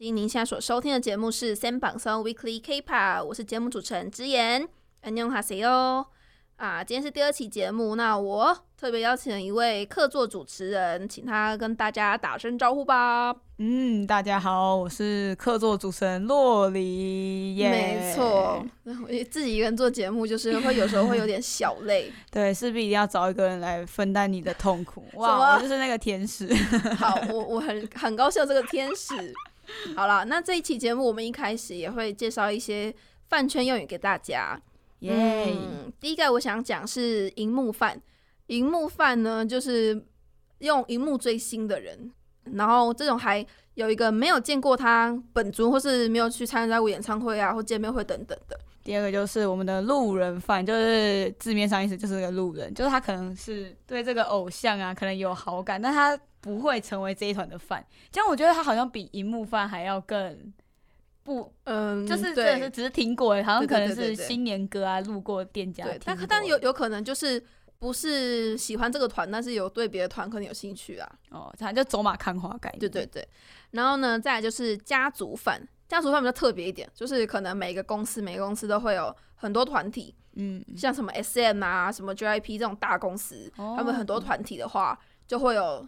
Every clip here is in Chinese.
您现在所收听的节目是三榜三 Weekly K-pop，我是节目主持人直言，안녕하세요。啊，今天是第二期节目，那我特别邀请了一位客座主持人，请他跟大家打声招呼吧。嗯，大家好，我是客座主持人洛黎。耶没错，我自己一个人做节目，就是会有时候会有点小累。对，势必一定要找一个人来分担你的痛苦。什么哇，我就是那个天使。好，我我很很高兴有这个天使。 好了，那这一期节目我们一开始也会介绍一些饭圈用语给大家。耶、嗯，第一个我想讲是荧幕饭。荧幕饭呢，就是用荧幕追星的人，然后这种还有一个没有见过他本尊，或是没有去参加过演唱会啊或见面会等等的。第二个就是我们的路人饭，就是字面上意思就是个路人，就是他可能是对这个偶像啊可能有好感，但他不会成为这一团的饭。这样我觉得他好像比荧幕饭还要更不，嗯，就是真对。的是只是听过，好像可能是新年歌啊，路过店家对，听过。但但有有可能就是不是喜欢这个团，但是有对别的团可能有兴趣啊。哦，反正就走马看花概念。对对对，然后呢，再来就是家族饭，家族饭比较特别一点，就是可能每个公司每个公司都会有很多团体，嗯，像什么 SM 啊、什么 JIP 这种大公司，哦他们很多团体的话，就会有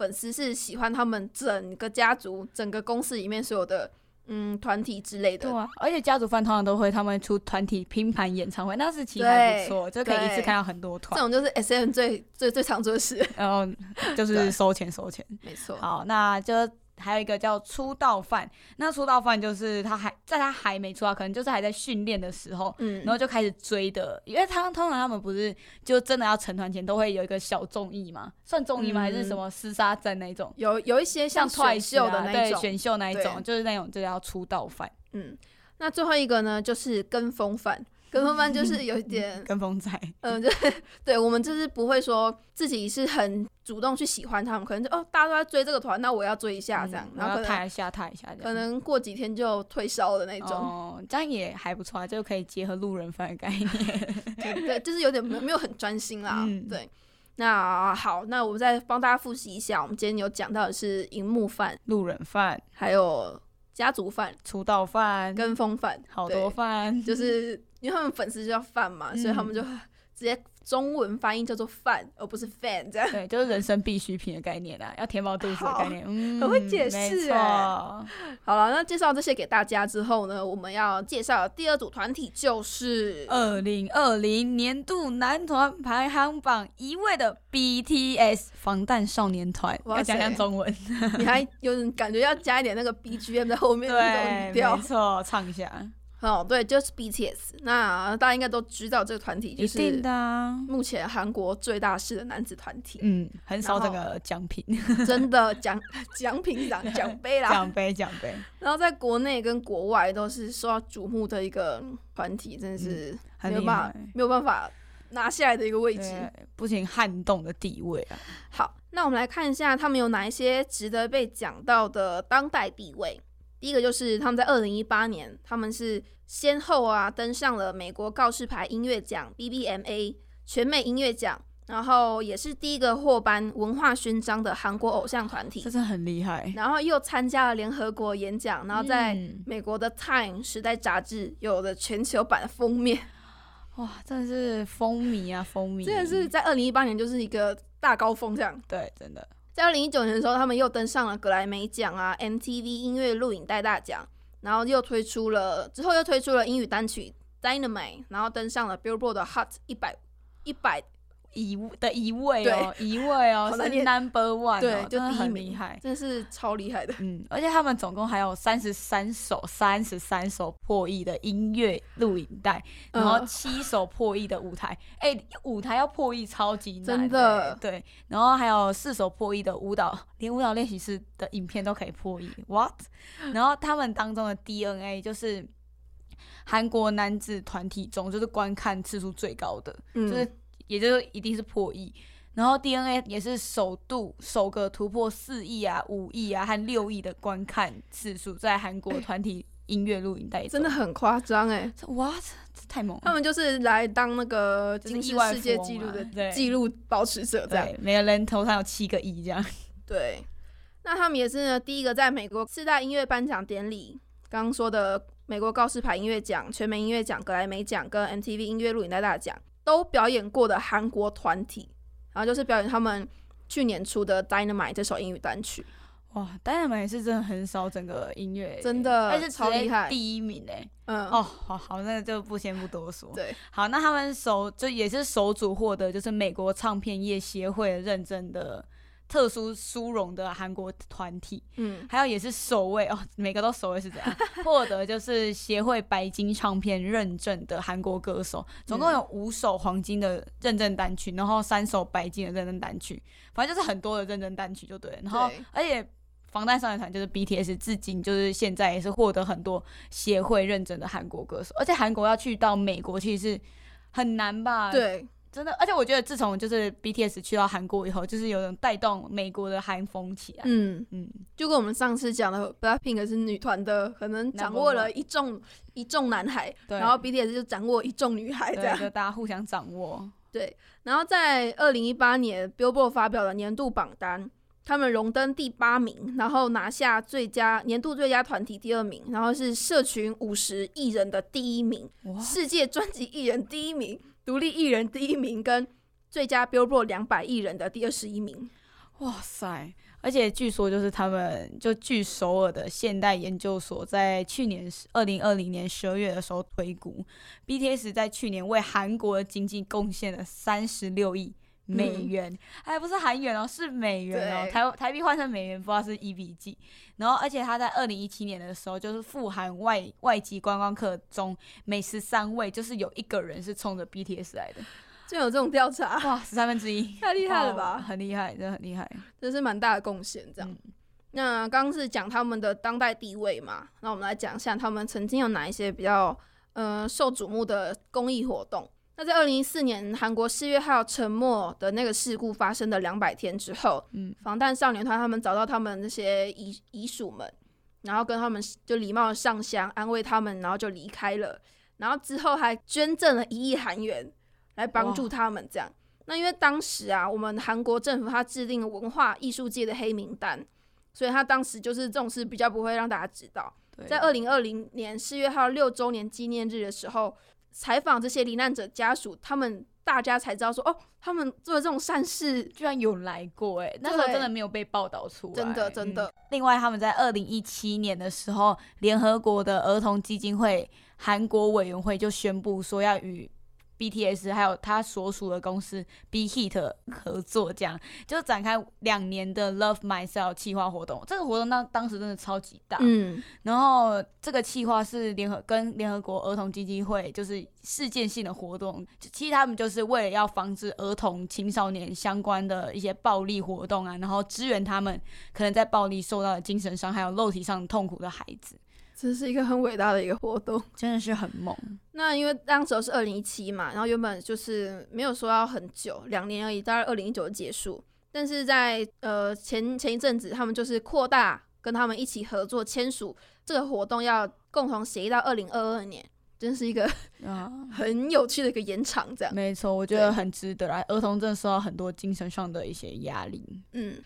粉丝是喜欢他们整个家族、整个公司里面所有的嗯团体之类的。对啊，而且家族饭通常都会他们出团体拼盘演唱会，那是其实还不错，就可以一次看到很多团，这种就是 SM 最最最常做的事，然后就是收钱收钱。没错。好，那就还有一个叫出道饭，那出道饭就是他还在他还没出道，可能就是还在训练的时候。嗯，然后就开始追的，因为他通常他们不是就真的要成团前都会有一个小综艺嘛，算综艺吗？嗯还是什么厮杀战那一种？有有一些像选秀的啊那一种，对选秀那一种，就是那种就叫出道饭，嗯，那最后一个呢，就是跟风饭。跟风饭就是 有一点，跟风仔。嗯，就是对我们就是不会说自己是很主动去喜欢他们，可能就哦，大家都在追这个团，那我要追一下这样，嗯然然后可能后踏一下踏一下，可能过几天就退烧的那种，哦，这样也还不错啊，就可以结合路人饭的概念。对对，就是有点没没有很专心啦，嗯对。那好，那我们再帮大家复习一下，我们今天有讲到的是荧幕饭，路人饭、还有家族饭、出道饭、跟风饭，好多饭，就是因为他们粉丝就叫饭嘛，所以他们就直接中文发音叫做饭，而不是 fan 这样。对，就是人生必需品的概念啦，要填饱肚子的概念。嗯，很会解释哎欸好了，那介绍这些给大家之后呢，我们要介绍第二组团体就是二零二零年度男团排行榜一位的 BTS 防弹少年团，我要讲讲中文。你还有点感觉要加一点那个 BGM 在后面 的那种，语调没。错，唱一下，哦，对，就是 BTS。那大家应该都知道这个团体就是。目前韩国最大势的男子团体，嗯，很少这然个奖品，真的奖奖品奖奖杯啦。奖杯奖杯，然后在国内跟国外都是受到瞩目的一个团体，真的是没有办法害。没有办法拿下来的一个位置。不仅撼动的地位啊。好，那我们来看一下他们有哪一些值得被讲到的当代地位。第一个就是他们在二零一八年，他们是先后啊登上了美国告示牌音乐奖 BBMA 全美音乐奖，然后也是第一个获颁文化勋章的韩国偶像团体这，真的很厉害。然后又参加了联合国演讲，然后在嗯美国的《Time》时代杂志有了全球版的封面，哇，真的是风靡啊，风靡！真的是在二零一八年就是一个大高峰这样。对，真的。在二零一九年的时候，他们又登上了格莱美奖啊、MTV 音乐录影带大奖，然后又推出了之后又推出了英语单曲《Dynamite》，然后登上了 Billboard 的 Hot 一百一百，一的一位哦，一位哦，是 number one，哦对，就真的第一名，很厉害。真的是超厉害的。嗯，而且他们总共还有三十三首、三十三首破亿的音乐录影带，然后嗯七首破亿的舞台。哎、舞台要破亿超级难、真的对，然后还有四首破亿的舞蹈，连舞蹈练习室的影片都可以破亿，what？然后他们当中的 DNA 就是韩国男子团体中就是观看次数最高的，嗯，就是也就是一定是破亿。然后 DNA 也是首度首个突破四亿啊、五亿啊和六亿的观看次数，在韩国团体音乐录影带中真的很夸张哎。这哇，这太猛了！他们就是来当那个世界纪录的纪录保持者，这样对，每个人头上有七个亿这样。对。那他们也是呢第一个在美国四大音乐颁奖典礼，刚刚说的美国告示牌音乐奖、全美音乐奖、格莱美奖跟 MTV 音乐录影带大奖都表演过的韩国团体，然后就是表演他们去年出的《Dynamite》这首英语单曲，哇，Dynamite 是真的很少整个音乐，真的而且超厉害第一名哎。嗯，哦，好好，那就不先不多说。对，好，那他们首就也是首组获得就是美国唱片业协会认证的特殊殊荣的韩国团体，嗯，还有也是首位哦，每个都首位是怎样？获得就是协会白金唱片认证的韩国歌手，总共有五首黄金的认证单曲，然后三首白金的认证单曲，反正就是很多的认证单曲就对了，然后而且。防弹少年团就是 BTS，至今就是现在也是获得很多协会认证的韩国歌手，而且韩国要去到美国其实是很难吧？，对，真的，而且我觉得自从就是 BTS 去到韩国以后，就是有种带动美国的韩风起来。嗯，嗯，就跟我们上次讲的，BLACKPINK 是女团的，可能掌握了一众一众男孩，然后 BTS 就掌握一众女孩这对，样。就大家互相掌握。对，然后在二零一八年 Billboard 发表了年度榜单，他们荣登第八名，然后拿下最佳年度最佳团体第二名，然后是社群五十艺人的第一名，哇，世界专辑艺人第一名，独立艺人第一名，跟最佳 Billboard 两百艺人的第二十一名。哇塞！而且据说就是他们就据首尔的现代研究所在去年二零二零年十二月的时候推估，BTS 在去年为韩国的经济贡献了三十六亿。美元，还不是韩元哦，是美元哦。台台币换成美元，不知道是一比几。然后，而且他在二零一七年的时候，就是富含外外籍观光客中每十三位，就是有一个人是冲着 BTS 来的。就有这种调查，哇，十三分之一，太厉害了哦吧？很厉害，真的很厉害。这是蛮大的贡献。这样，嗯那刚刚是讲他们的当代地位嘛，那我们来讲一下他们曾经有哪一些比较呃受瞩目的公益活动。那在二零一四年韩国四月号沉没的那个事故发生的两百天之后，嗯，防弹少年团他们找到他们那些遗遗属们，然后跟他们就礼貌的上香安慰他们，然后就离开了。然后之后还捐赠了一亿韩元来帮助他们，这样。那因为当时啊，我们韩国政府它制定了文化艺术界的黑名单，所以他当时就是这种事比较不会让大家知道。对，在二零二零年四月号六周年纪念日的时候，采访这些罹难者家属，他们大家才知道说，哦，他们做的这种善事，居然有来过哎，那时候真的没有被报道出来，真的真的。嗯另外，他们在二零一七年的时候，联合国的儿童基金会韩国委员会就宣布说要与 BTS 还有他所属的公司 b h e a t 合作，这样就展开两年的 Love Myself 企划活动。这个活动当当时真的超级大，嗯，然后这个企划是联合跟联合国儿童基金会就是事件性的活动，其实他们就是为了要防止儿童青少年相关的一些暴力活动啊，然后支援他们可能在暴力受到的精神上还有肉体上痛苦的孩子，这是一个很伟大的一个活动。真的是很猛。那因为当时候是二零一七嘛，然后原本就是没有说要很久，两年而已，大概二零一九结束。但是在呃前前一阵子，他们就是扩大跟他们一起合作签署这个活动，要共同协议到二零二二年，真是一个啊，很有趣的一个延长。这样，没错，我觉得很值得来。儿童真的受到很多精神上的一些压力。嗯，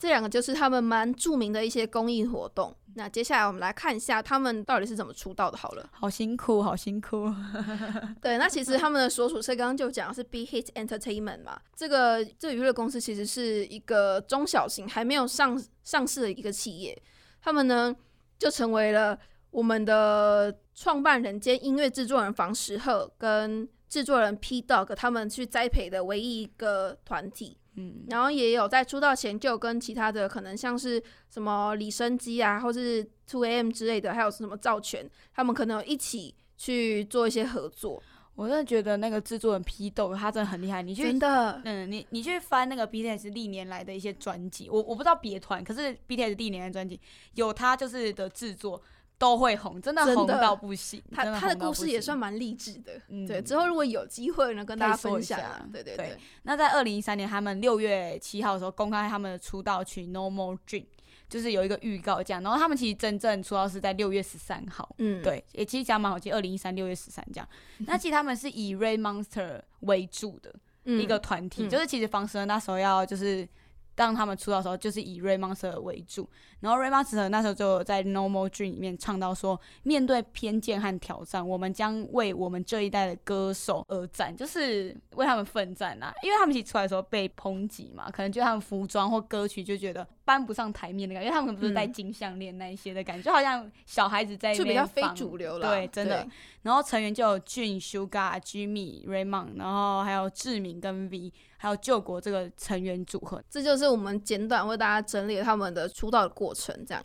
这两个就是他们蛮著名的一些公益活动。那接下来我们来看一下他们到底是怎么出道的。好了，好辛苦，好辛苦。对，那其实他们的所属社刚刚就讲的是 B Hit Entertainment 嘛，这个这个娱乐公司其实是一个中小型还没有上上市的一个企业，他们呢就成为了我们的创办人兼音乐制作人房石赫跟制作人 P Dog 他们去栽培的唯一一个团体。嗯，然后也有在出道前就跟其他的可能像是什么李生基啊，或是 Two AM 之类的，还有什么赵权，他们可能有一起去做一些合作。我真的觉得那个制作人批斗他真的很厉害。你去真的，嗯，你你去翻那个 BTS 历年来的一些专辑，我我不知道别团，可是 BTS 历年来的专辑有他就是的制作都会红，真的红到不行。他真他的故事也算蛮励志的。嗯对，之后如果有机会呢，跟大家分享啊。对对对对，那在二零一三年，他们六月七号的时候公开他们的出道曲《No More Dream》，就是有一个预告这样。然后他们其实真正出道是在六月十三号，嗯，对，也其实讲蛮好记，二零一三六月十三这样。那其实他们是以 Ray Monster 为主的嗯，一个团体，嗯就是其实房蛇那时候要就是当他们出道的时候，就是以 Ray Monster 为主，然后 Ray Monster 那时候就有在 Normal Dream 里面唱到说，面对偏见和挑战，我们将为我们这一代的歌手而战，就是为他们奋战啊！因为他们一起出来的时候被抨击嘛，可能就他们服装或歌曲就觉得搬不上台面的感觉，因为他们可能不是戴金项链那一些的感觉，就好像小孩子在就比较非主流了，对，真的。然后成员就有俊、Sugar、Jimmy、Raymond，然后还有志明跟 V。还有救国这个成员组合，这就是我们简短为大家整理他们的出道的过程。这样，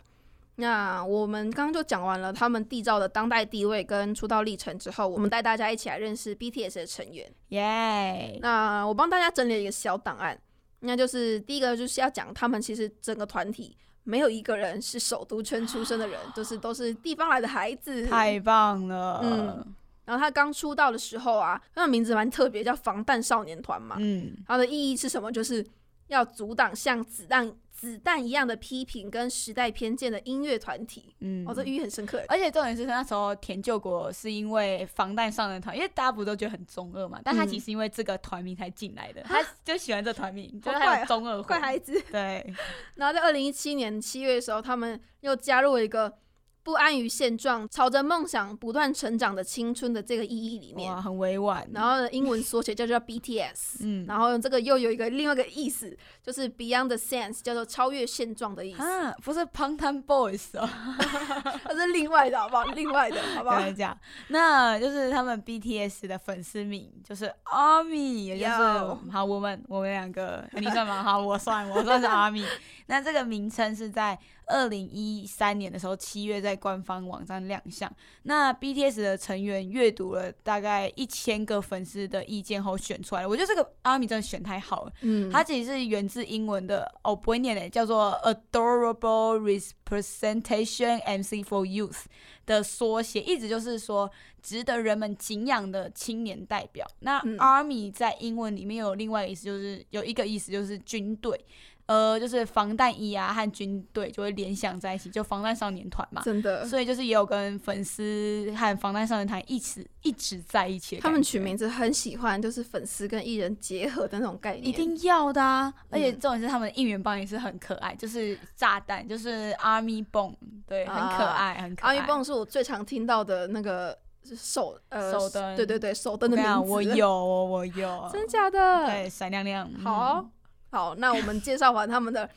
那我们刚刚就讲完了他们缔造的当代地位跟出道历程之后，我们带大家一起来认识 BTS 的成员。耶！那我帮大家整理了一个小档案，那就是第一个就是要讲他们其实整个团体没有一个人是首都圈出生的人，就是都是地方来的孩子。太棒了！嗯。然后他刚出道的时候啊，他的名字蛮特别，叫防弹少年团嘛。嗯，它的意义是什么？就是要阻挡像子弹子弹一样的批评跟时代偏见的音乐团体。嗯，哦，这寓意很深刻。而且重点是那时候田救国是因为防弹少年团，因为大家不都觉得很中二嘛，但他其实因为这个团名才进来的，他就喜欢这团名，就是他有中二坏孩子。对。然后在二零一七年七月的时候，他们又加入了一个。不安于现状，朝着梦想不断成长的青春的这个意义里面，哇，很委婉。然后英文缩写叫做 BTS，嗯，然后这个又有一个另外一个意思，就是 Beyond the Sense，叫做超越现状的意思。啊，不是 p u n t a n Boys 哦，它是另外的，好不好？另外的，好不好？这样，那就是他们 BTS 的粉丝名就是 ARMY，也就是好，我们我们两个，你算吗？好，我算，我算是 ARMY。那这个名称是在二零一三年的时候七月在官方网站亮相。那 BTS 的成员阅读了大概一千个粉丝的意见后选出来了。我觉得这个阿米真的选太好了。嗯，它其实是源自英文的，哦，不会念诶，叫做 Adorable Representation MC for Youth 的缩写，意思就是说值得人们敬仰的青年代表。那 Army 在英文里面有另外一个意思，就是有一个意思就是军队。呃，就是防弹衣啊和军队就会联想在一起，就防弹少年团嘛，真的。所以就是也有跟粉丝和防弹少年团一起一直在一起。他们取名字很喜欢，就是粉丝跟艺人结合的那种概念。一定要的啊！而且重点是他们的应援棒也是很可爱，就是炸弹，就是 Army Bomb，对，很可爱，很可爱。Army Bomb 是我最常听到的那个手呃手灯，对对对，手灯的名字。我有，我有，真假的？对，闪亮亮。好。好，那我们介绍完他们的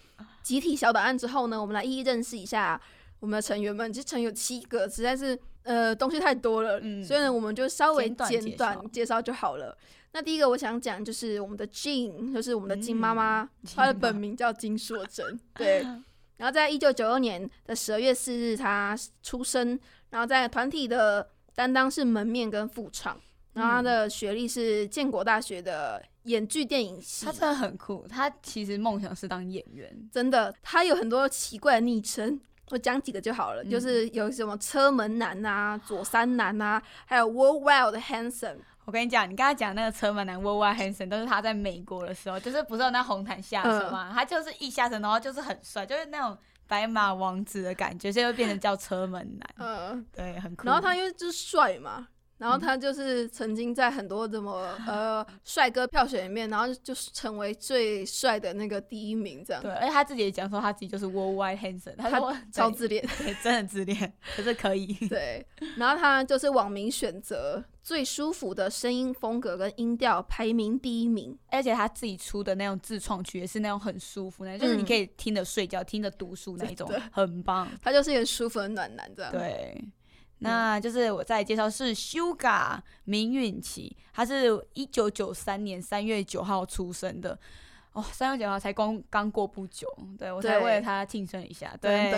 集体小档案之后呢，我们来一一认识一下我们的成员们。其实成员有七个，实在是呃东西太多了，所以呢，我们就稍微简短介绍就好了。那第一个我想讲就是我们的 Jin，就是我们的金妈妈，她的本名叫金硕珍，对。然后在一九九二年的十二月四日，她出生。然后在团体的担当是门面跟副唱。然后她的学历是建国大学的。演剧电影系，他真的很酷。他其实梦想是当演员，真的。他有很多奇怪的昵称，我讲几个就好了。就是有什么车门男啊、左三男啊，还有 World Wild Handsome。我跟你讲，你刚才讲那个车门男 World Wild Handsome，都是他在美国的时候，就是不是有那红毯下车嘛？他就是一下车，然后就是很帅，就是那种白马王子的感觉，所以就变成叫车门男。嗯，对，很酷。然后他因为就是帅嘛。然后他就是曾经在很多怎么呃帅哥票选里面，然后就是成为最帅的那个第一名这样。对，而且他自己也讲说他自己就是 worldwide handsome，他说 超自恋，对，真的自恋，可是可以。对，然后他就是网民选择最舒服的声音风格跟音调排名第一名，而且他自己出的那种自创曲也是那种很舒服，那就是你可以听着睡觉、听着读书那种，很棒。他就是一个舒服的暖男这样。对。那就是我再介绍是 Sugar 明允琪，他是一九九三年三月九号出生的，哦，三月九号才刚刚过不久，对我才为了他庆生一下，对。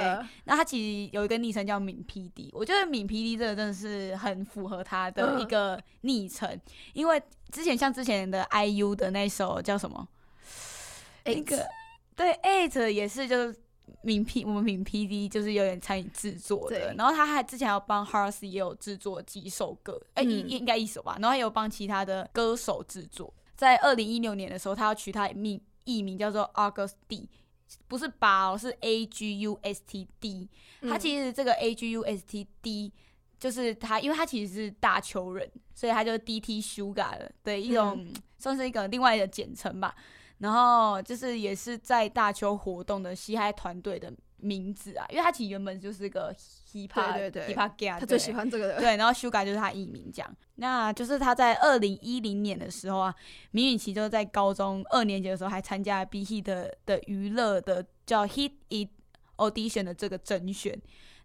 那他其实有一个昵称叫敏 PD，我觉得敏 PD 这个真的是很符合他的一个昵称，因为之前像之前的 IU 的那首叫什么，那个对 Eight 也是就是。名 P 我们名 PD 就是有点参与制作的，然后他还之前要帮 h a r s 也有制作几首歌，哎，应应该一首吧，然后也有帮其他的歌手制作。在二零一六年的时候，他要取他名艺名叫做 August D，不是八哦，是 A G U S T D。他其实这个 A G U S T D 就是他，因为他其实是大邱人，所以他就是 D T Sugar 的一种，算是一个另外的简称吧。然后就是也是在大邱活动的嘻嗨团队的名字啊，因为他其实原本就是个 hip hop 对对对 hip hop guy，他最喜欢这个的。对，然后 Suga 就是他艺名这样。那就是他在二零一零年的时候啊，明允琪就是在高中二年级的时候还参加 B Hit 的的娱乐的叫 Hit It Audition 的这个甄选。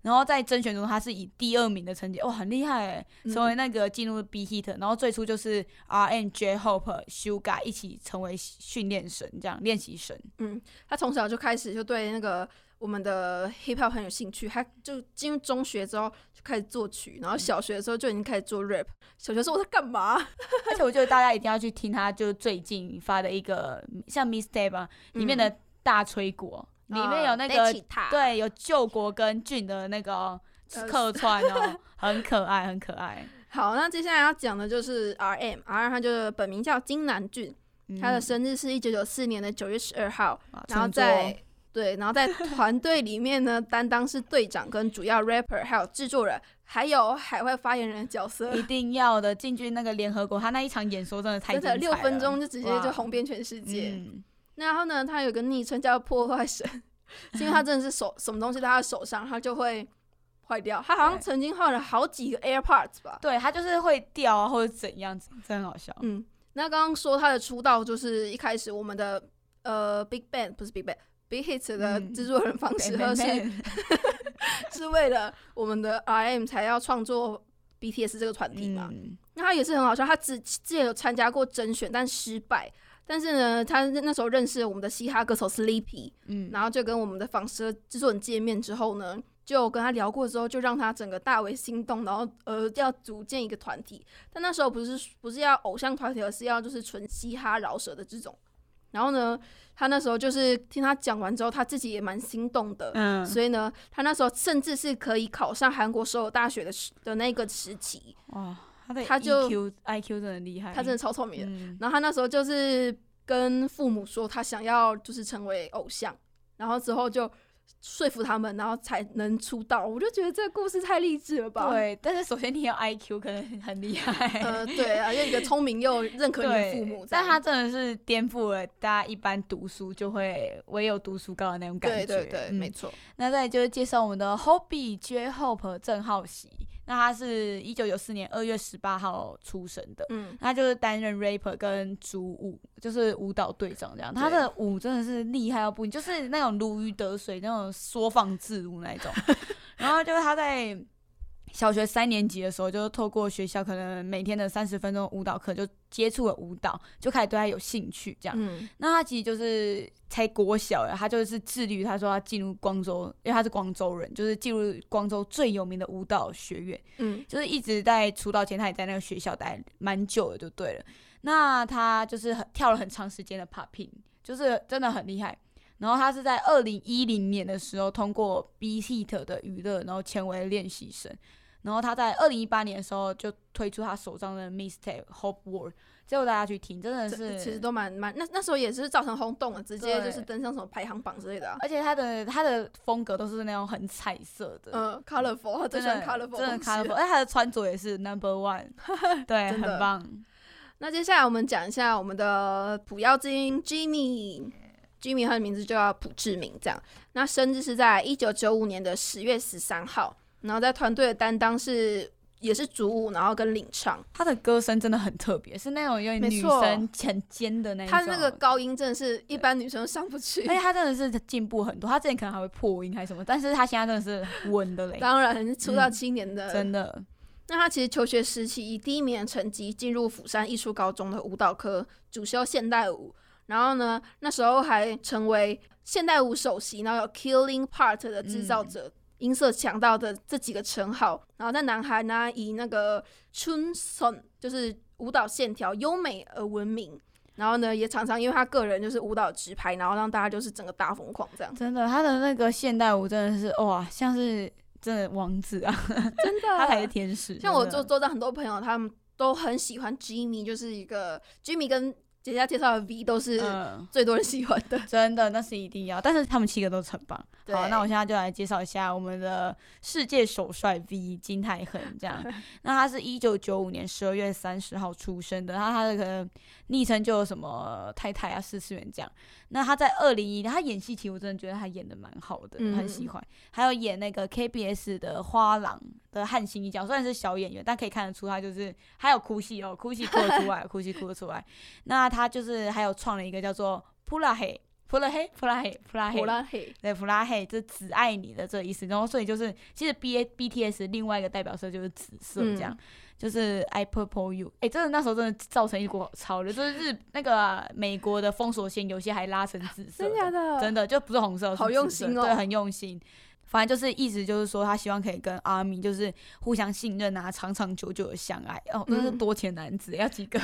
然后在甄选中，他是以第二名的成绩，哇，很厉害哎，成为那个进入 B Hit。然后最初就是 R N J Hope、Suga 一起成为训练生，这样练习生。嗯，他从小就开始就对那个我们的 hip hop 很有兴趣，他就进入中学之后就开始作曲，然后小学的时候就已经开始做 rap。小学时候我在干嘛？而且我觉得大家一定要去听他，就最近发的一个像 Mistake 吧里面的大吹果。里面有那个对，有救国跟俊的那个客串哦，很可爱，很可爱。好，那接下来要讲的就是 R M，R 他就是本名叫金南俊，他的生日是一九九四年的九月十二号，然后在对，然后在团队里面呢，担当是队长跟主要 rapper，还有制作人，还有海外发言人的角色。一定要的，进军那个联合国，他那一场演说真的太真的六分钟就直接就红遍全世界。然后呢，他有个昵称叫破坏神，是因为他真的是手什么东西在他手上，他就会坏掉。他好像曾经换了好几个 AirPods 吧？对，他就是会掉啊，或者怎样子，真好笑。嗯，那刚刚说他的出道就是一开始我们的呃 Big Bang 不是 Big Bang，Big Hit 的制作人方式，而是 是为了我们的 RM 才要创作 BTS 这个团体嘛？那他也是很好笑，他之之前有参加过甄选，但失败。但是呢，他那时候认识我们的嘻哈歌手 Sleepy，嗯，然后就跟我们的仿蛇制作人见面之后呢，就跟他聊过之后，就让他整个大为心动，然后呃要组建一个团体。但那时候不是不是要偶像团体，而是要就是纯嘻哈饶舌的这种。然后呢，他那时候就是听他讲完之后，他自己也蛮心动的，嗯，所以呢，他那时候甚至是可以考上韩国所有大学的时的那个时期，哇。他就 I Q 真的厉害，他真的超聪明。然后他那时候就是跟父母说他想要就是成为偶像，然后之后就说服他们，然后才能出道。我就觉得这个故事太励志了吧？对，但是首先你要 I Q 可能很厉害。呃，对啊，一个聪明又认可你的父母，但他真的是颠覆了大家一般读书就会唯有读书高的那种感觉。对对对，没错。那再就是介绍我们的 Hobby J Hope 郑浩熙。那他是一九九四年二月十八号出生的，嗯，他就是担任 rapper 跟主舞，就是舞蹈队长这样。他的舞真的是厉害到不行，就是那种如鱼得水，那种说放自如那种。然后就是他在。小学三年级的时候，就透过学校可能每天的三十分钟舞蹈课，就接触了舞蹈，就开始对他有兴趣。这样，那他其实就是才国小呀，他就是致力于他说他进入光州，因为他是光州人，就是进入光州最有名的舞蹈学院。嗯，就是一直在出道前，他也在那个学校待蛮久的，就对了。那他就是很跳了很长时间的 popping，就是真的很厉害。然后他是在二零一零年的时候通过 B Heat 的娱乐，然后签为练习生。然后他在二零一八年的时候就推出他首张的 Mistake Hope World，结果大家去听，真的是其实都蛮蛮那那时候也是造成轰动了，直接就是登上什么排行榜之类的。而且他的他的风格都是那种很彩色的，嗯，colorful，他最喜欢 colorful，真的 colorful。而且他的穿着也是 Number One，对，很棒。那接下来我们讲一下我们的朴耀金 Jimmy，Jimmy 他的名字就叫朴志明，这样。那生日是在一九九五年的十月十三号。然后在团队的担当是也是主舞，然后跟领唱。他的歌声真的很特别，是那种有点女生很尖的那种。他那个高音真的是一般女生上不去。而且他真的是进步很多，他之前可能还会破音还是什么，但是他现在真的是稳的嘞。当然，出道七年的真的。那他其实求学时期以第一名的成绩进入釜山艺术高中的舞蹈科，主修现代舞。然后呢，那时候还成为现代舞首席，然后有 Killing Part 的制造者。音色强盗的这几个称号，然后在南韩呢，以那个春선선就是舞蹈线条优美而闻名。然后呢，也常常因为他个人就是舞蹈直拍，然后让大家就是整个大疯狂这样。真的，他的那个现代舞真的是哇，像是真的王子啊！真的，他才是天使。像我做做到很多朋友，他们都很喜欢 Jimmy，就是一个 Jimmy 跟接下来介绍的 V 都是嗯，最多人喜欢的。真的那是一定要，但是他们七个都很棒。好，那我现在就来介绍一下我们的世界首帅 V 金泰亨，这样。那他是一九九五年十二月三十号出生的，然后他的可能昵称就有什么太太啊、四次元这样。那他在二零一年，他演戏其实我真的觉得他演的蛮好的，嗯很喜欢。还有演那个 KBS 的花郎的汉星一角，虽然是小演员，但可以看得出他就是还有哭戏哦，哭戏哭得出来，哭戏哭得出来。那他就是还有创了一个叫做普拉黑。普拉黑，普拉黑，普拉黑，普拉黑，对，普拉黑这只爱你的这个意思，然后所以就是其实 B A B T S 另外一个代表色就是紫色这样，嗯就是 I purple you，哎、真的那时候真的造成一股潮流，就是日那个美国的封锁线有些还拉成紫色真假的？真的就不是红色，好用心哦对，很用心。反正就是意思就是说，他希望可以跟阿米就是互相信任啊，长长久久的相爱。哦，真是嗯多钱男子，要几个？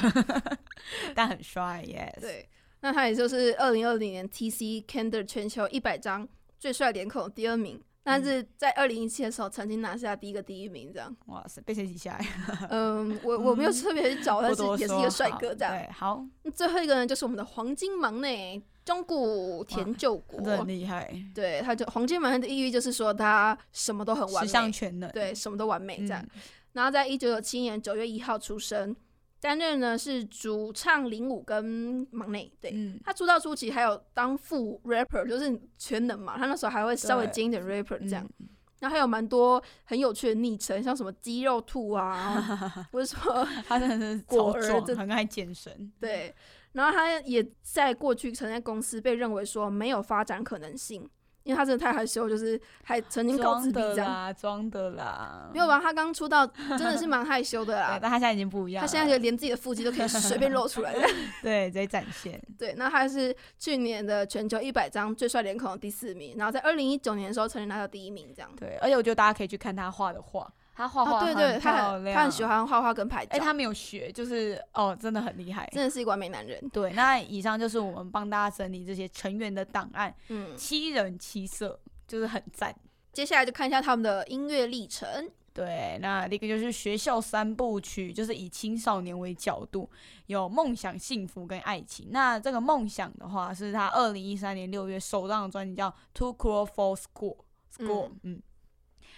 但很帅，yes。对，那他也就是二零二零年 TC Candor 全球一百张最帅脸孔第二名，但是在二零一七的时候曾经拿下第一个第一名，这样。哇塞，被谁挤下来？嗯，我我没有特别去找，但是也是一个帅哥这样。对，好，那最后一个呢，就是我们的黄金忙内中古田救真的很国。厉害，对，他就黄金忙的意义就是说他什么都很完十项美，全能。对，什么都完美这样。嗯然后在一九九七年九月一号出生，担任呢是主唱领舞跟忙内。对，嗯，他出道初期还有当副 rapper，就是全能嘛。他那时候还会稍微对兼一点 rapper 这样。嗯然后还有蛮多很有趣的昵称，像什么肌肉兔啊，不是说他真的是超果儿这壮很爱健身。对。然后他也在过去曾在公司被认为说没有发展可能性，因为他真的太害羞，就是还曾经告装自闭这样。的啦，装的啦，没有吧？他刚出道真的是蛮害羞的，啦但。他现在已经不一样。他现在就连自己的腹肌都可以随便露出来了。对直接展现。对，那他是去年的全球一百张最帅脸孔的第四名，然后在二零一九年的时候曾经拿到第一名，这样。对，而且我觉得大家可以去看他画的画，他画画啊，对对，很他，很他很喜。欢画画跟拍照，哎，他没有学，就是哦，真的很厉害。真的是一个完美男人。对，那以上就是我们帮大家整理这些成员的档案，嗯，七人七色，就是很赞。接下来就看一下他们的音乐历程。对，那第一个就是学校三部曲，就是以青少年为角度，有梦想、幸福跟爱情。那这个梦想的话，是他二零一三年六月首张的专辑叫《Too Cool for School》，School，嗯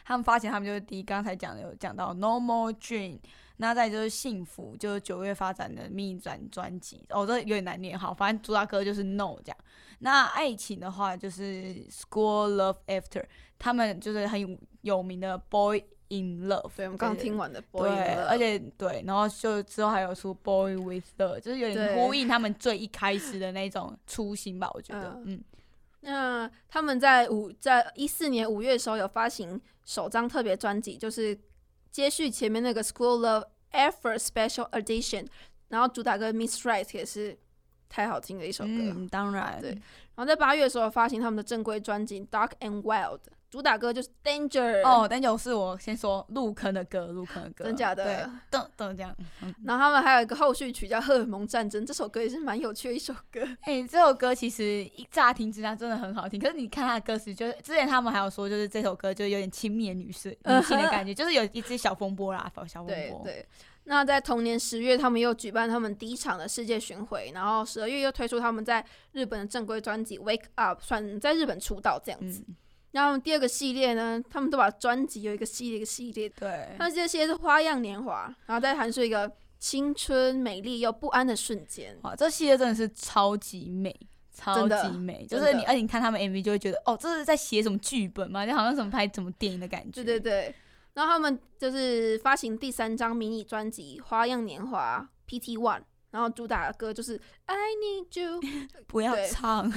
他们发行他们就是第一，刚才讲的有讲到《No More Dream》，那再就是幸福，就是九月发展的秘转专辑，哦，这有点难念，好，反正主打歌就是 No 这样。那爱情的话就是《School Love After》，他们就是很有有名的 Boy in Love，对，我们刚刚听完的 Boy 对，in Love 而且对，然后就之后还有出 Boy with Love，就是有点对呼应他们最一开始的那种初心吧，我觉得，嗯，那他们在五在一四年五月的时候有发行首张特别专辑，就是接续前面那个 School Love Effort Special Edition，然后主打歌 Miss Right 也是太好听的一首歌。嗯，当然，对然后在八月的时候发行他们的正规专辑 Dark and Wild，主打歌就是 Danger。哦，，Danger 是我先说入坑的歌，入坑的歌，真假的对，噔噔这样，嗯然后他们还有一个后续曲叫《荷尔蒙战争》，这首歌也是蛮有趣的一首歌。哎、这首歌其实一乍听之下真的很好听，可是你看它的歌词，就是之前他们还有说，就是这首歌就有点轻蔑女士 女性的感觉，就是有一只小风波啦，小风波。对对。那在同年十月，他们又举办他们第一场的世界巡回，然后十二月又推出他们在日本的正规专辑《Wake Up》，算在日本出道这样子。嗯，然后第二个系列呢，他们都把专辑有一个系列一个系列，对他，们这些是花样年华，然后再阐述一个青春美丽又不安的瞬间。哇，这系列真的是超级美。超级美，就是你，而且你看他们 MV 就会觉得，哦，这是在写什么剧本吗？就好像什么拍什么电影的感觉。对对对，然后他们就是发行第三张迷你专辑《花样年华》PT One，然后主打的歌就是《I Need You》，不要对唱。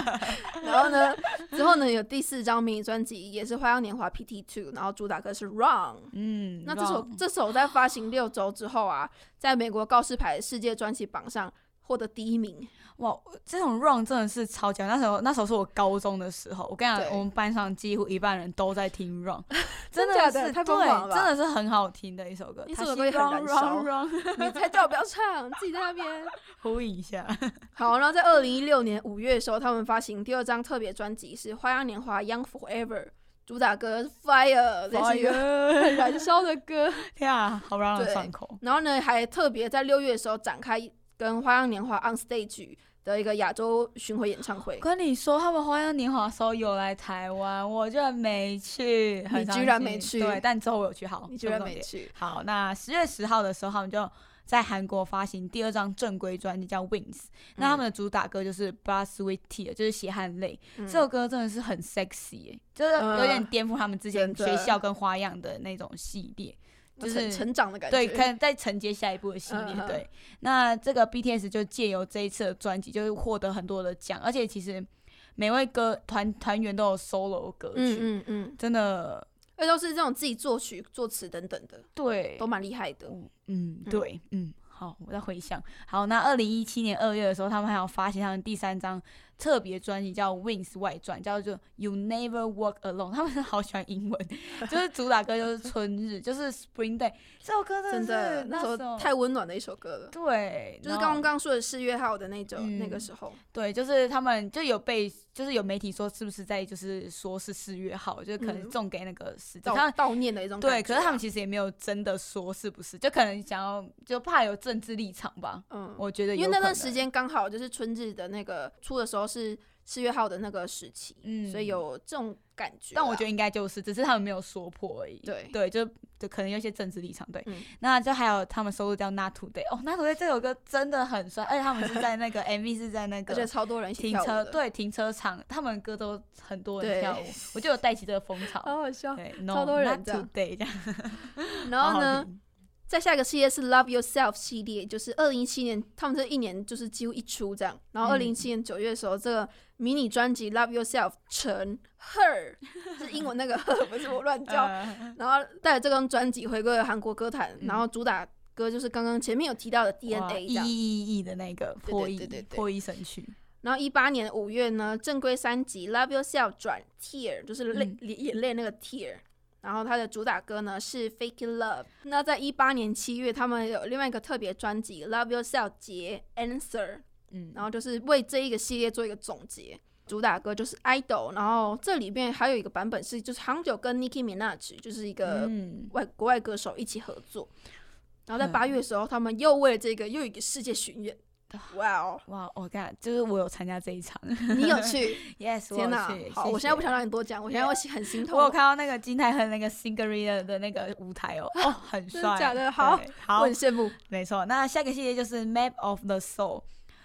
然后呢，之后呢有第四张迷你专辑也是《花样年华 PT Two》，然后主打歌是《Wrong》。嗯，那这首这首在发行六周之后啊，在美国告示牌世界专辑榜上获得第一名。哇，这种 run 真的是超强。那时候那时候是我高中的时候，我跟你对讲，我们班上几乎一半人都在听 run，真的是的太疯狂了真的是很好听的一首歌。你这首歌也很 run 燃烧 run 你才叫我不要唱，自己在那边。呼应一下。好，然后在二零一六年五月的时候，他们发行第二张特别专辑是《花样年华 Young Forever》，主打歌是 Fire，这是一个很燃烧的歌。天啊，好让人对上口。然后呢，还特别在六月的时候展开跟花样年华 on stage 的一个亚洲巡回演唱会。跟你说，他们花样年华的时候有来台湾，我居然没去，你居然心没去对，但之后我有去，好，你居然没去？好，那十月十号的时候，他们就在韩国发行第二张正规专辑，叫《Wings》。那他们的主打歌就是《Blood Sweat Tear》，就是血汗泪。嗯这首歌真的是很 sexy，、耶就是有点嗯颠覆他们之前学校跟花样的那种系列。就是成成长的感觉。对，可能在承接下一步的系列。嗯嗯对，那这个 BTS 就借由这一次的专辑，就是获得很多的奖，而且其实每位歌团团员都有 solo 歌曲，嗯嗯嗯，真的而都是这种自己作曲、作词等等的，对都蛮厉害的。嗯嗯，对，嗯，好，我在回想。好，那二零一七年二月的时候，他们还有发行他们第三张特别专辑，叫《Wings 外传》，叫做《You Never Walk Alone》。他们好喜欢英文，就是主打歌就是春日，就是 Spring Day 这首歌真的是那时候候太温暖的一首歌了，对，就是刚刚说的四月号的那种、嗯那个时候。对，就是他们就有被，就是有媒体说是不是在就是说是四月号，就是可能嗯送给那个死者，悼他们悼念的一种对，可是他们其实也没有真的说是不是，就可能想要就怕有政治立场吧，嗯，我觉得因为那段时，间刚好就是春日的那个出的时候是四月号的那个时期，嗯所以有这种感觉啦。但我觉得应该就是，只是他们没有说破而已。对对，就就可能有一些政治立场。对，嗯那就还有他们收录叫《Not Today》哦，《Not Today》这首歌真的很帅，而且他们是在那个 MV 是在那个而且个超多人停车对停车场，他们歌都很多人跳舞，我就有带起这个风潮。好好笑。对超多人 Not Today 这样。然后呢，听？再下一个系列是 Love Yourself 系列，就是二零一七年，他们这一年就是几乎一出这样。然后二零一七年九月的时候，这个迷你专辑 Love Yourself 成 Her 是英文那个 Her，不是我乱叫。呃然后带着这张专辑回归了韩国歌坛，嗯然后主打歌就是刚刚前面有提到的 DNA 这样。E 的那个破译破译神曲，然后一八年五月呢，正规三辑 Love Yourself 转 Tear，就是泪、嗯眼泪那个 Tear。然后它的主打歌呢是 Fake Love。那在一八年七月，他们有另外一个特别专辑 Love Yourself 结 Answer，嗯，然后就是为这一个系列做一个总结。主打歌就是 Idol，然后这里面还有一个版本是就是好像有跟 Nicki Minaj 就是一个嗯外国外歌手一起合作。然后在嗯八月的时候，他们又为了这个又一个世界巡演。哇哦，哇，我看就是我有参加这一场 你有去？yes，我天哪有去，好，我现在不想让你多讲，我现在会很心痛。我有看到那个金泰亨那个 Singerina 的那个舞台哦，哦，很 真帅，的假的好好我很，羡慕。没错。那下个系列就是 Map of the Soul，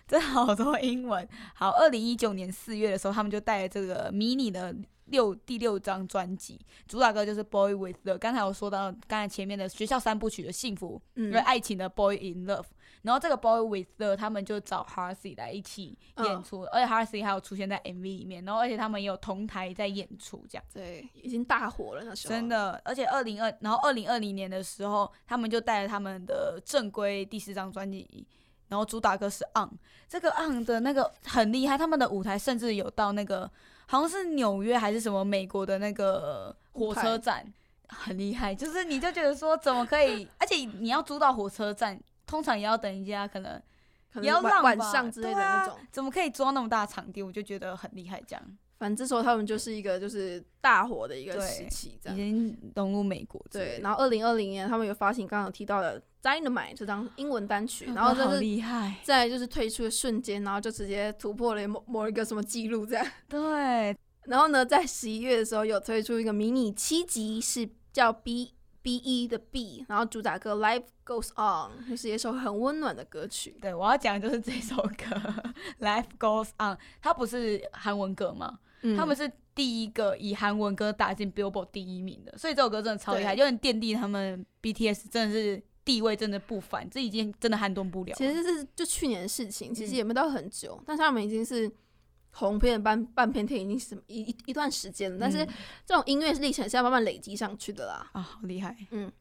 这好多英文。好，二零一九年四月的时候，他们就带了这个迷你的六第六张专辑，主打歌就是 Boy with Love。刚才我说到刚才前面的学校三部曲的幸福，嗯因为爱情的 Boy in Love。然后这个 Boy with Love 他们就找 Harsey 来一起演嗯出，而且 Harsey 还有出现在 MV 里面，然后而且他们也有同台在演出这样。对，已经大火了那时候。真的，而且二零二，然后二零二零年的时候，他们就带了他们的正规第四张专辑，然后主打歌是《On》，这个《On》的那个很厉害，他们的舞台甚至有到那个好像是纽约还是什么美国的那个火车站，很厉害，就是你就觉得说怎么可以，而且你要租到火车站，通常也要等一下可能可也要能晚晚吧上之类的对啊那种。怎么可以租那么大场地，我就觉得很厉害，这样反正这时候他们就是一个就是大火的一个对时期，这已样。经融入美国之类对，的，然后二零二零年他们有发行刚刚有提到的《Dynamite》这张英文单曲，然后好这是厉害。在就是推出的瞬间，然后就直接突破了某 某一个什么记录这样。对，然后呢，在十一月的时候有推出一个迷你七集，是叫 B B E 的 B，然后主打歌《Life Goes On》就是一首很温暖的歌曲。对我要讲的就是这首歌《Life Goes On》，它不是韩文歌吗？嗯他们是第一个以韩文歌打进 Billboard 第一名的，所以这首歌真的超厉害，对就很奠定他们 BTS 真的是地位真的不凡，这已经真的撼动不了了。其实是就去年的事情，其实嗯也没到很久，但是他们已经是红遍半半片天，已经是一一一段时间了。但是嗯这种音乐历程是要慢慢累积上去的啦。啊，好厉害！嗯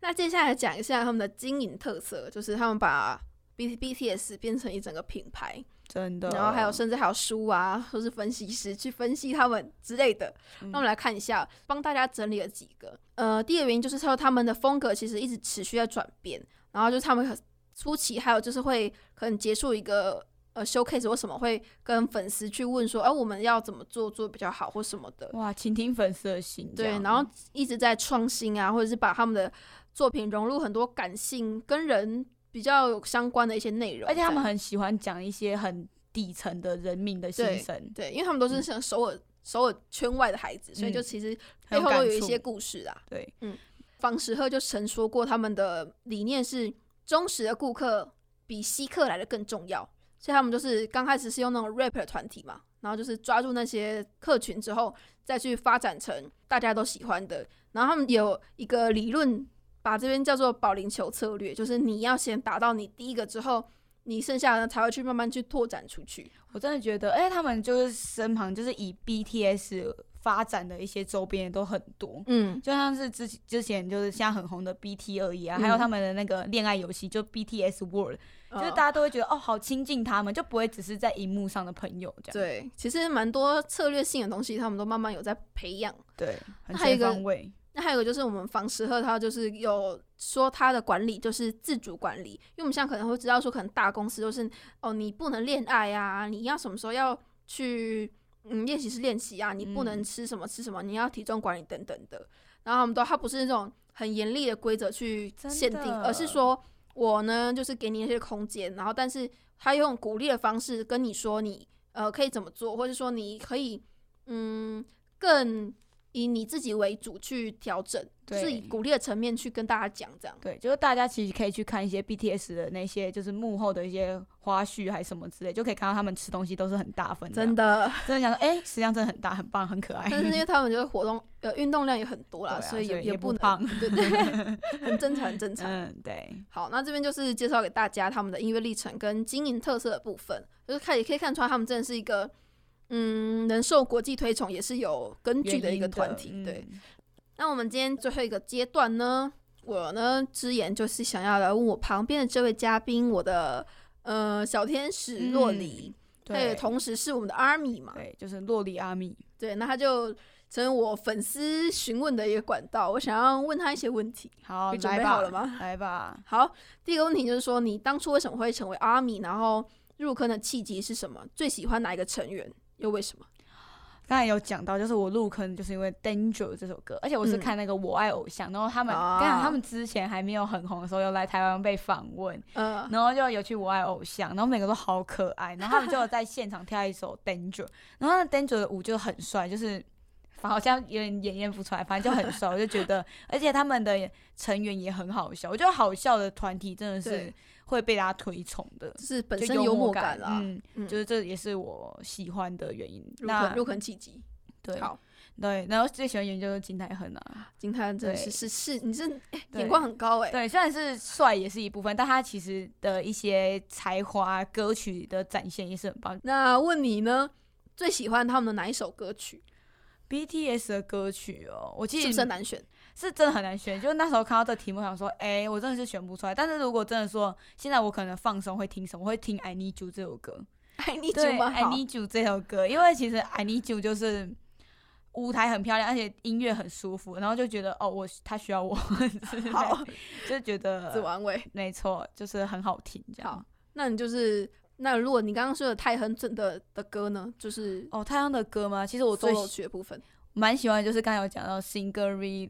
那接下来讲一下他们的经营特色，就是他们把 B B T S 变成一整个品牌，真的。然后还有甚至还有书啊，或是分析师去分析他们之类的。嗯那我们来看一下，帮大家整理了几个。呃，第一个原因就是说他们的风格其实一直持续在转变，然后就是他们很初期还有就是会可能结束一个呃 showcase 为什么，会跟粉丝去问说，哎、我们要怎么做做比较好或什么的。哇，倾听粉丝的心，对，然后一直在创新啊，或者是把他们的作品融入很多感性跟人比较有相关的一些内容，而且他们很喜欢讲一些很底层的人民的心声，对，因为他们都是像首尔、首尔圈外的孩子，所以就嗯其实背后都有一些故事啊。对，嗯方时赫就曾说过，他们的理念是忠实的顾客比稀客来的更重要，所以他们就是刚开始是用那种 rap 的团体嘛，然后就是抓住那些客群之后，再去发展成大家都喜欢的。然后他们有一个理论，把这边叫做保龄球策略，就是你要先打到你第一个之后，你剩下的才会去慢慢去拓展出去。我真的觉得，哎、他们就是身旁就是以 BTS 发展的一些周边都很多，嗯，就像是之之前就是现在很红的 B T 而已啊，嗯还有他们的那个恋爱游戏就 BTS World，、就是大家都会觉得哦好亲近他们，就不会只是在荧幕上的朋友这样。对，其实蛮多策略性的东西，他们都慢慢有在培养。对，很全还有一个方位。那还有一个就是我们房石赫，他就是有说他的管理就是自主管理，因为我们现在可能会知道说，可能大公司就是哦，你不能恋爱啊，你要什么时候要去嗯练习是练习啊，你不能嗯吃什么吃什么，你要体重管理等等的。然后我们都他不是那种很严厉的规则去限定，而是说我呢就是给你一些空间，然后但是他用鼓励的方式跟你说你呃可以怎么做，或者说你可以嗯更以你自己为主去调整，就是以鼓励的层面去跟大家讲这样。对，就是大家其实可以去看一些 BTS 的那些，就是幕后的一些花絮还是什么之类，就可以看到他们吃东西都是很大份，真的，真的想说，哎、食量真的很大，很棒，很可爱。但是因为他们就是活动呃运动量也很多啦，啊所以也不也不能胖对对，很正常，很正常。嗯，对，好，那这边就是介绍给大家他们的音乐历程跟经营特色的部分，就是看也可以看出来他们真的是一个嗯能受国际推崇，也是有根据的一个团体。对，，嗯那我们今天最后一个阶段呢，我呢之言就是想要来问我旁边的这位嘉宾，我的呃小天使洛里，他也对，同时是我们的 Army 嘛，对，就是洛里阿米。对，那他就成为我粉丝询问的一个管道，我想要问他一些问题。好，你准来吧备好了吗来吧。好，第一个问题就是说，你当初为什么会成为 Army？然后入坑的契机是什么？最喜欢哪一个成员？又为什么？刚才有讲到，就是我入坑就是因为《Danger》这首歌，而且我是嗯。看那个《我爱偶像》，然后他们，啊刚才他们之前还没有很红的时候，有来台湾被访问，呃，然后就有去《我爱偶像》，然后每个都好可爱，然后他们就有在现场跳一首《Danger》，然后那《Danger》的舞就很帅，就是好像有点演绎不出来，反正就很帅，我就觉得，而且他们的成员也很好笑，我觉得好笑的团体真的是对会被大家推崇的。就是本身幽默感啦，嗯，嗯就是这也是我喜欢的原因。那坑入坑契机。对，好，对，然后最喜欢演就是金泰亨啊，金泰亨真的是是是，你这、哎对眼光很高哎、对，虽然是帅也是一部分，但他其实的一些才华、歌曲的展现也是很棒。那问你呢？最喜欢他们的哪一首歌曲？BTS 的歌曲哦，我其是实不是难选？是真的很难选，就是那时候看到这题目，想说，哎、我真的是选不出来。但是如果真的说，现在我可能放松会听什么？我会听 《I Need You》这首歌。爱你对，《就蛮 I。Need You》这首歌，因为其实《I Need You》就是舞台很漂亮，而且音乐很舒服，然后就觉得哦，我他需要我，好，就觉得安慰。没错，就是很好听这样好。那你就是那如果你刚刚说的泰亨正的的歌呢，就是哦，太阳的歌吗？其实我最曲的部分。蛮喜欢，就是刚才有讲到 Single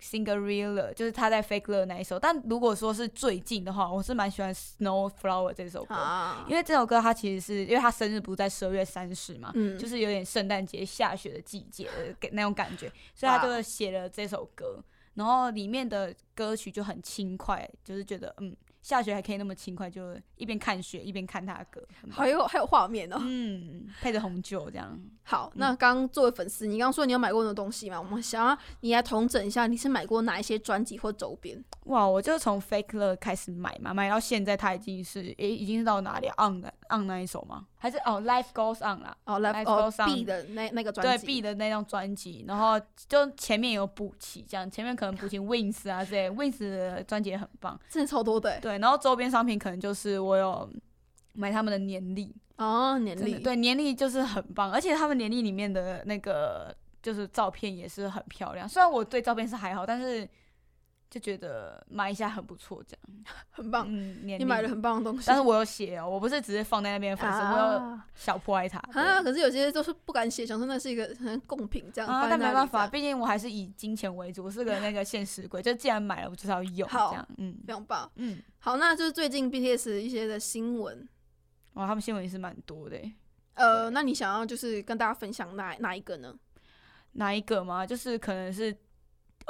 Single 就是他在 Fake Love 那一首。但如果说是最近的话，我是蛮喜欢 Snow Flower 这首歌，啊，因为这首歌它其实是因为他生日不是在十二月三十嘛，嗯，就是有点圣诞节下雪的季节的给那种感觉，所以他就写了这首歌。然后里面的歌曲就很轻快，就是觉得嗯，下雪还可以那么轻快，就一边看雪一边看他的歌，还有还有画面哦。嗯，配着红酒这样。好，那刚刚作为粉丝，你刚刚说你有买过的东西嘛？我们想要你来统整一下，你是买过哪一些专辑或周边？哇，我就从 Fake Love 开始买嘛，买到现在，它已经是诶、已经是到哪里啊？On 的 On 那一首吗？还是哦 Life Goes On 啦？哦 Life 哦 Goes On B 的那那个对专辑 B 的那张专辑，然后就前面有补齐，这样前面可能补齐 Wings 啊之类，Wings 的专辑也很棒。真的超多的欸对，然后周边商品可能就是我有买他们的年历，哦，年历对年历就是很棒，而且他们年历里面的那个就是照片也是很漂亮。虽然我对照片是还好，但是就觉得买一下很不错，这样。很棒，嗯，你你买了很棒的东西。但是我有写哦，我不是只是放在那边粉丝，我有啊小破爱它。啊，可是有些都是不敢写，想说那是一个很贡品这样。啊，但没办法，毕竟我还是以金钱为主，我是个那个现实鬼。就既然买了，我就是要用，好这样，嗯非常棒。嗯，好，那就是最近 BTS 一些的新闻。哇，他们新闻也是蛮多的欸。呃，那你想要就是跟大家分享哪哪一个呢？哪一个吗？就是可能是，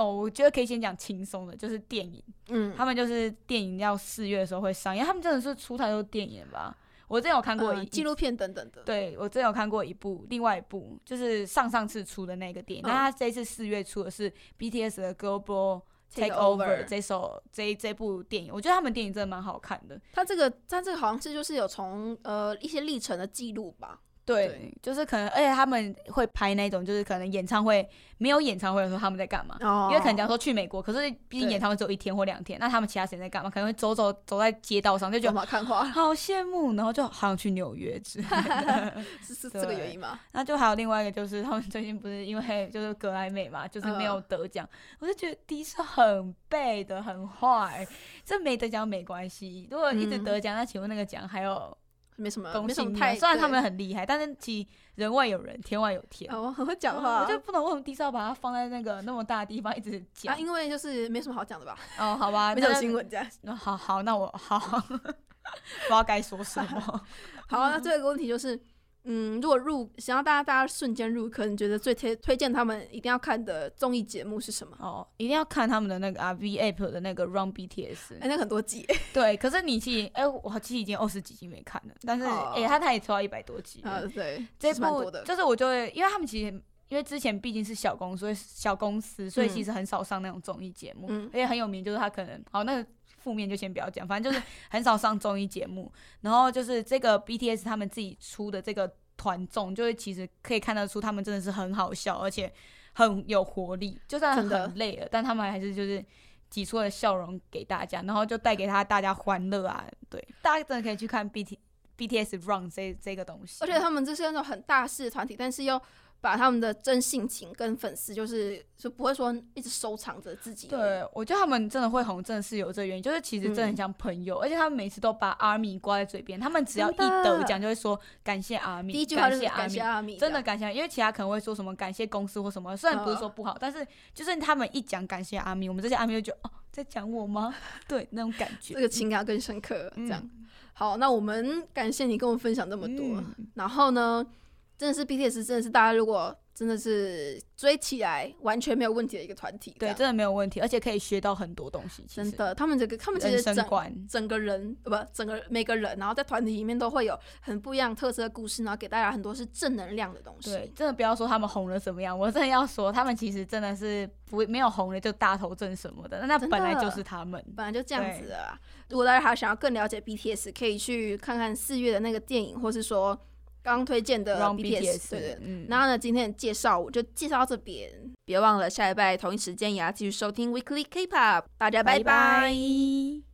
哦，我觉得可以先讲轻松的，就是电影。嗯，他们就是电影要四月的时候会上映，他们真的是出太多电影了吧？我之前有看过纪录，片等等的。对我之前有看过一部，另外一部就是上上次出的那个电影，嗯他这次四月出的是 BTS 的 Global Take Take Over Over 这首这这部电影，我觉得他们电影真的蛮好看的。他这个，他这个好像是就是有从呃一些历程的记录吧。对，对就是可能，而且他们会拍那种，就是可能演唱会没有演唱会的时候他们在干嘛？哦因为可能假如说去美国，可是毕竟演唱会只有一天或两天，那他们其他时间在干嘛？可能会走走走在街道上，就觉走得马看花好羡慕，然后就好想去纽约之类的。是是这个原因吗？那就还有另外一个，就是他们最近不是因为就是格莱美嘛，就是没有嗯得奖，我就觉得迪是很背的很坏，这没得奖没关系，如果一直嗯得奖，那请问那个奖还有没什么，公信力吗？没什么太。虽然他们很厉害，但是其人外有人，天外有天。哦，很会讲嗯话，我就不懂为什么迪士要把它放在那个那么大的地方一直讲。啊，因为就是没什么好讲的吧，哦，好吧，没什么那新闻这样。那好好，那我好，不知道该说什么。好，那最后一个问题就是，嗯，如果入想要大家大家瞬间入坑，你觉得最推推荐他们一定要看的综艺节目是什么？哦，一定要看他们的那个啊 V App 的那个 Run BTS。哎、那很多集，对，可是你其实，哎、我其实已经二十几集没看了，但是，哦哎、他他也出到一百多集。啊，对，这部是蛮多的，就是我就会，因为他们其实。因为之前毕竟是小公司，所以小公司，所以嗯其实很少上那种综艺节目，嗯而且很有名，就是他可能，好，那个负面就先不要讲，反正就是 很少上综艺节目。然后就是这个 BTS 他们自己出的这个团综，就是其实可以看得出他们真的是很好笑，而且很有活力，就算很累了，但他们还是就是挤出了笑容给大家，然后就带给他大家欢乐啊。对，大家真的可以去看 BT BTS Run 这这个东西，而且他们这是那种很大势的团体，但是又把他们的真性情跟粉丝，就是就不会说一直收藏着自己。对，我觉得他们真的会红，真的是有这个原因，就是其实真的很像朋友，而且他们每次都把 ARMY 挂在嘴边，他们只要一得奖就会说感谢 ARMY，第一句话就是感感谢。阿米，真的感谢，因为其他可能会说什么感谢公司或什么，虽然不是说不好，但是就是他们一讲感谢阿米，我们这些阿米就觉得哦，在讲我吗？对，那种感觉。这个情感更深刻。这样、嗯好，那我们感谢你跟我们分享这么多。嗯然后呢，真的是 BTS，真的是大家如果真的是追起来完全没有问题的一个团体。对，真的没有问题，而且可以学到很多东西。真的，他们这个他们其实整生观，整个人呃不整个每个人，然后在团体里面都会有很不一样特色的故事，然后给大家很多是正能量的东西。对，真的不要说他们红了怎么样，我真的要说他们其实真的是不没有红了就大头症什么的，那那本来就是他们。本来就这样子啊。如果大家还想要更了解 BTS，可以去看看四月的那个电影，或是说刚刚推荐的。BTS，对对。嗯，然后呢，今天的介绍我就介绍到这边，别忘了下礼拜同一时间也要继续收听 Weekly K-pop，大家拜拜拜拜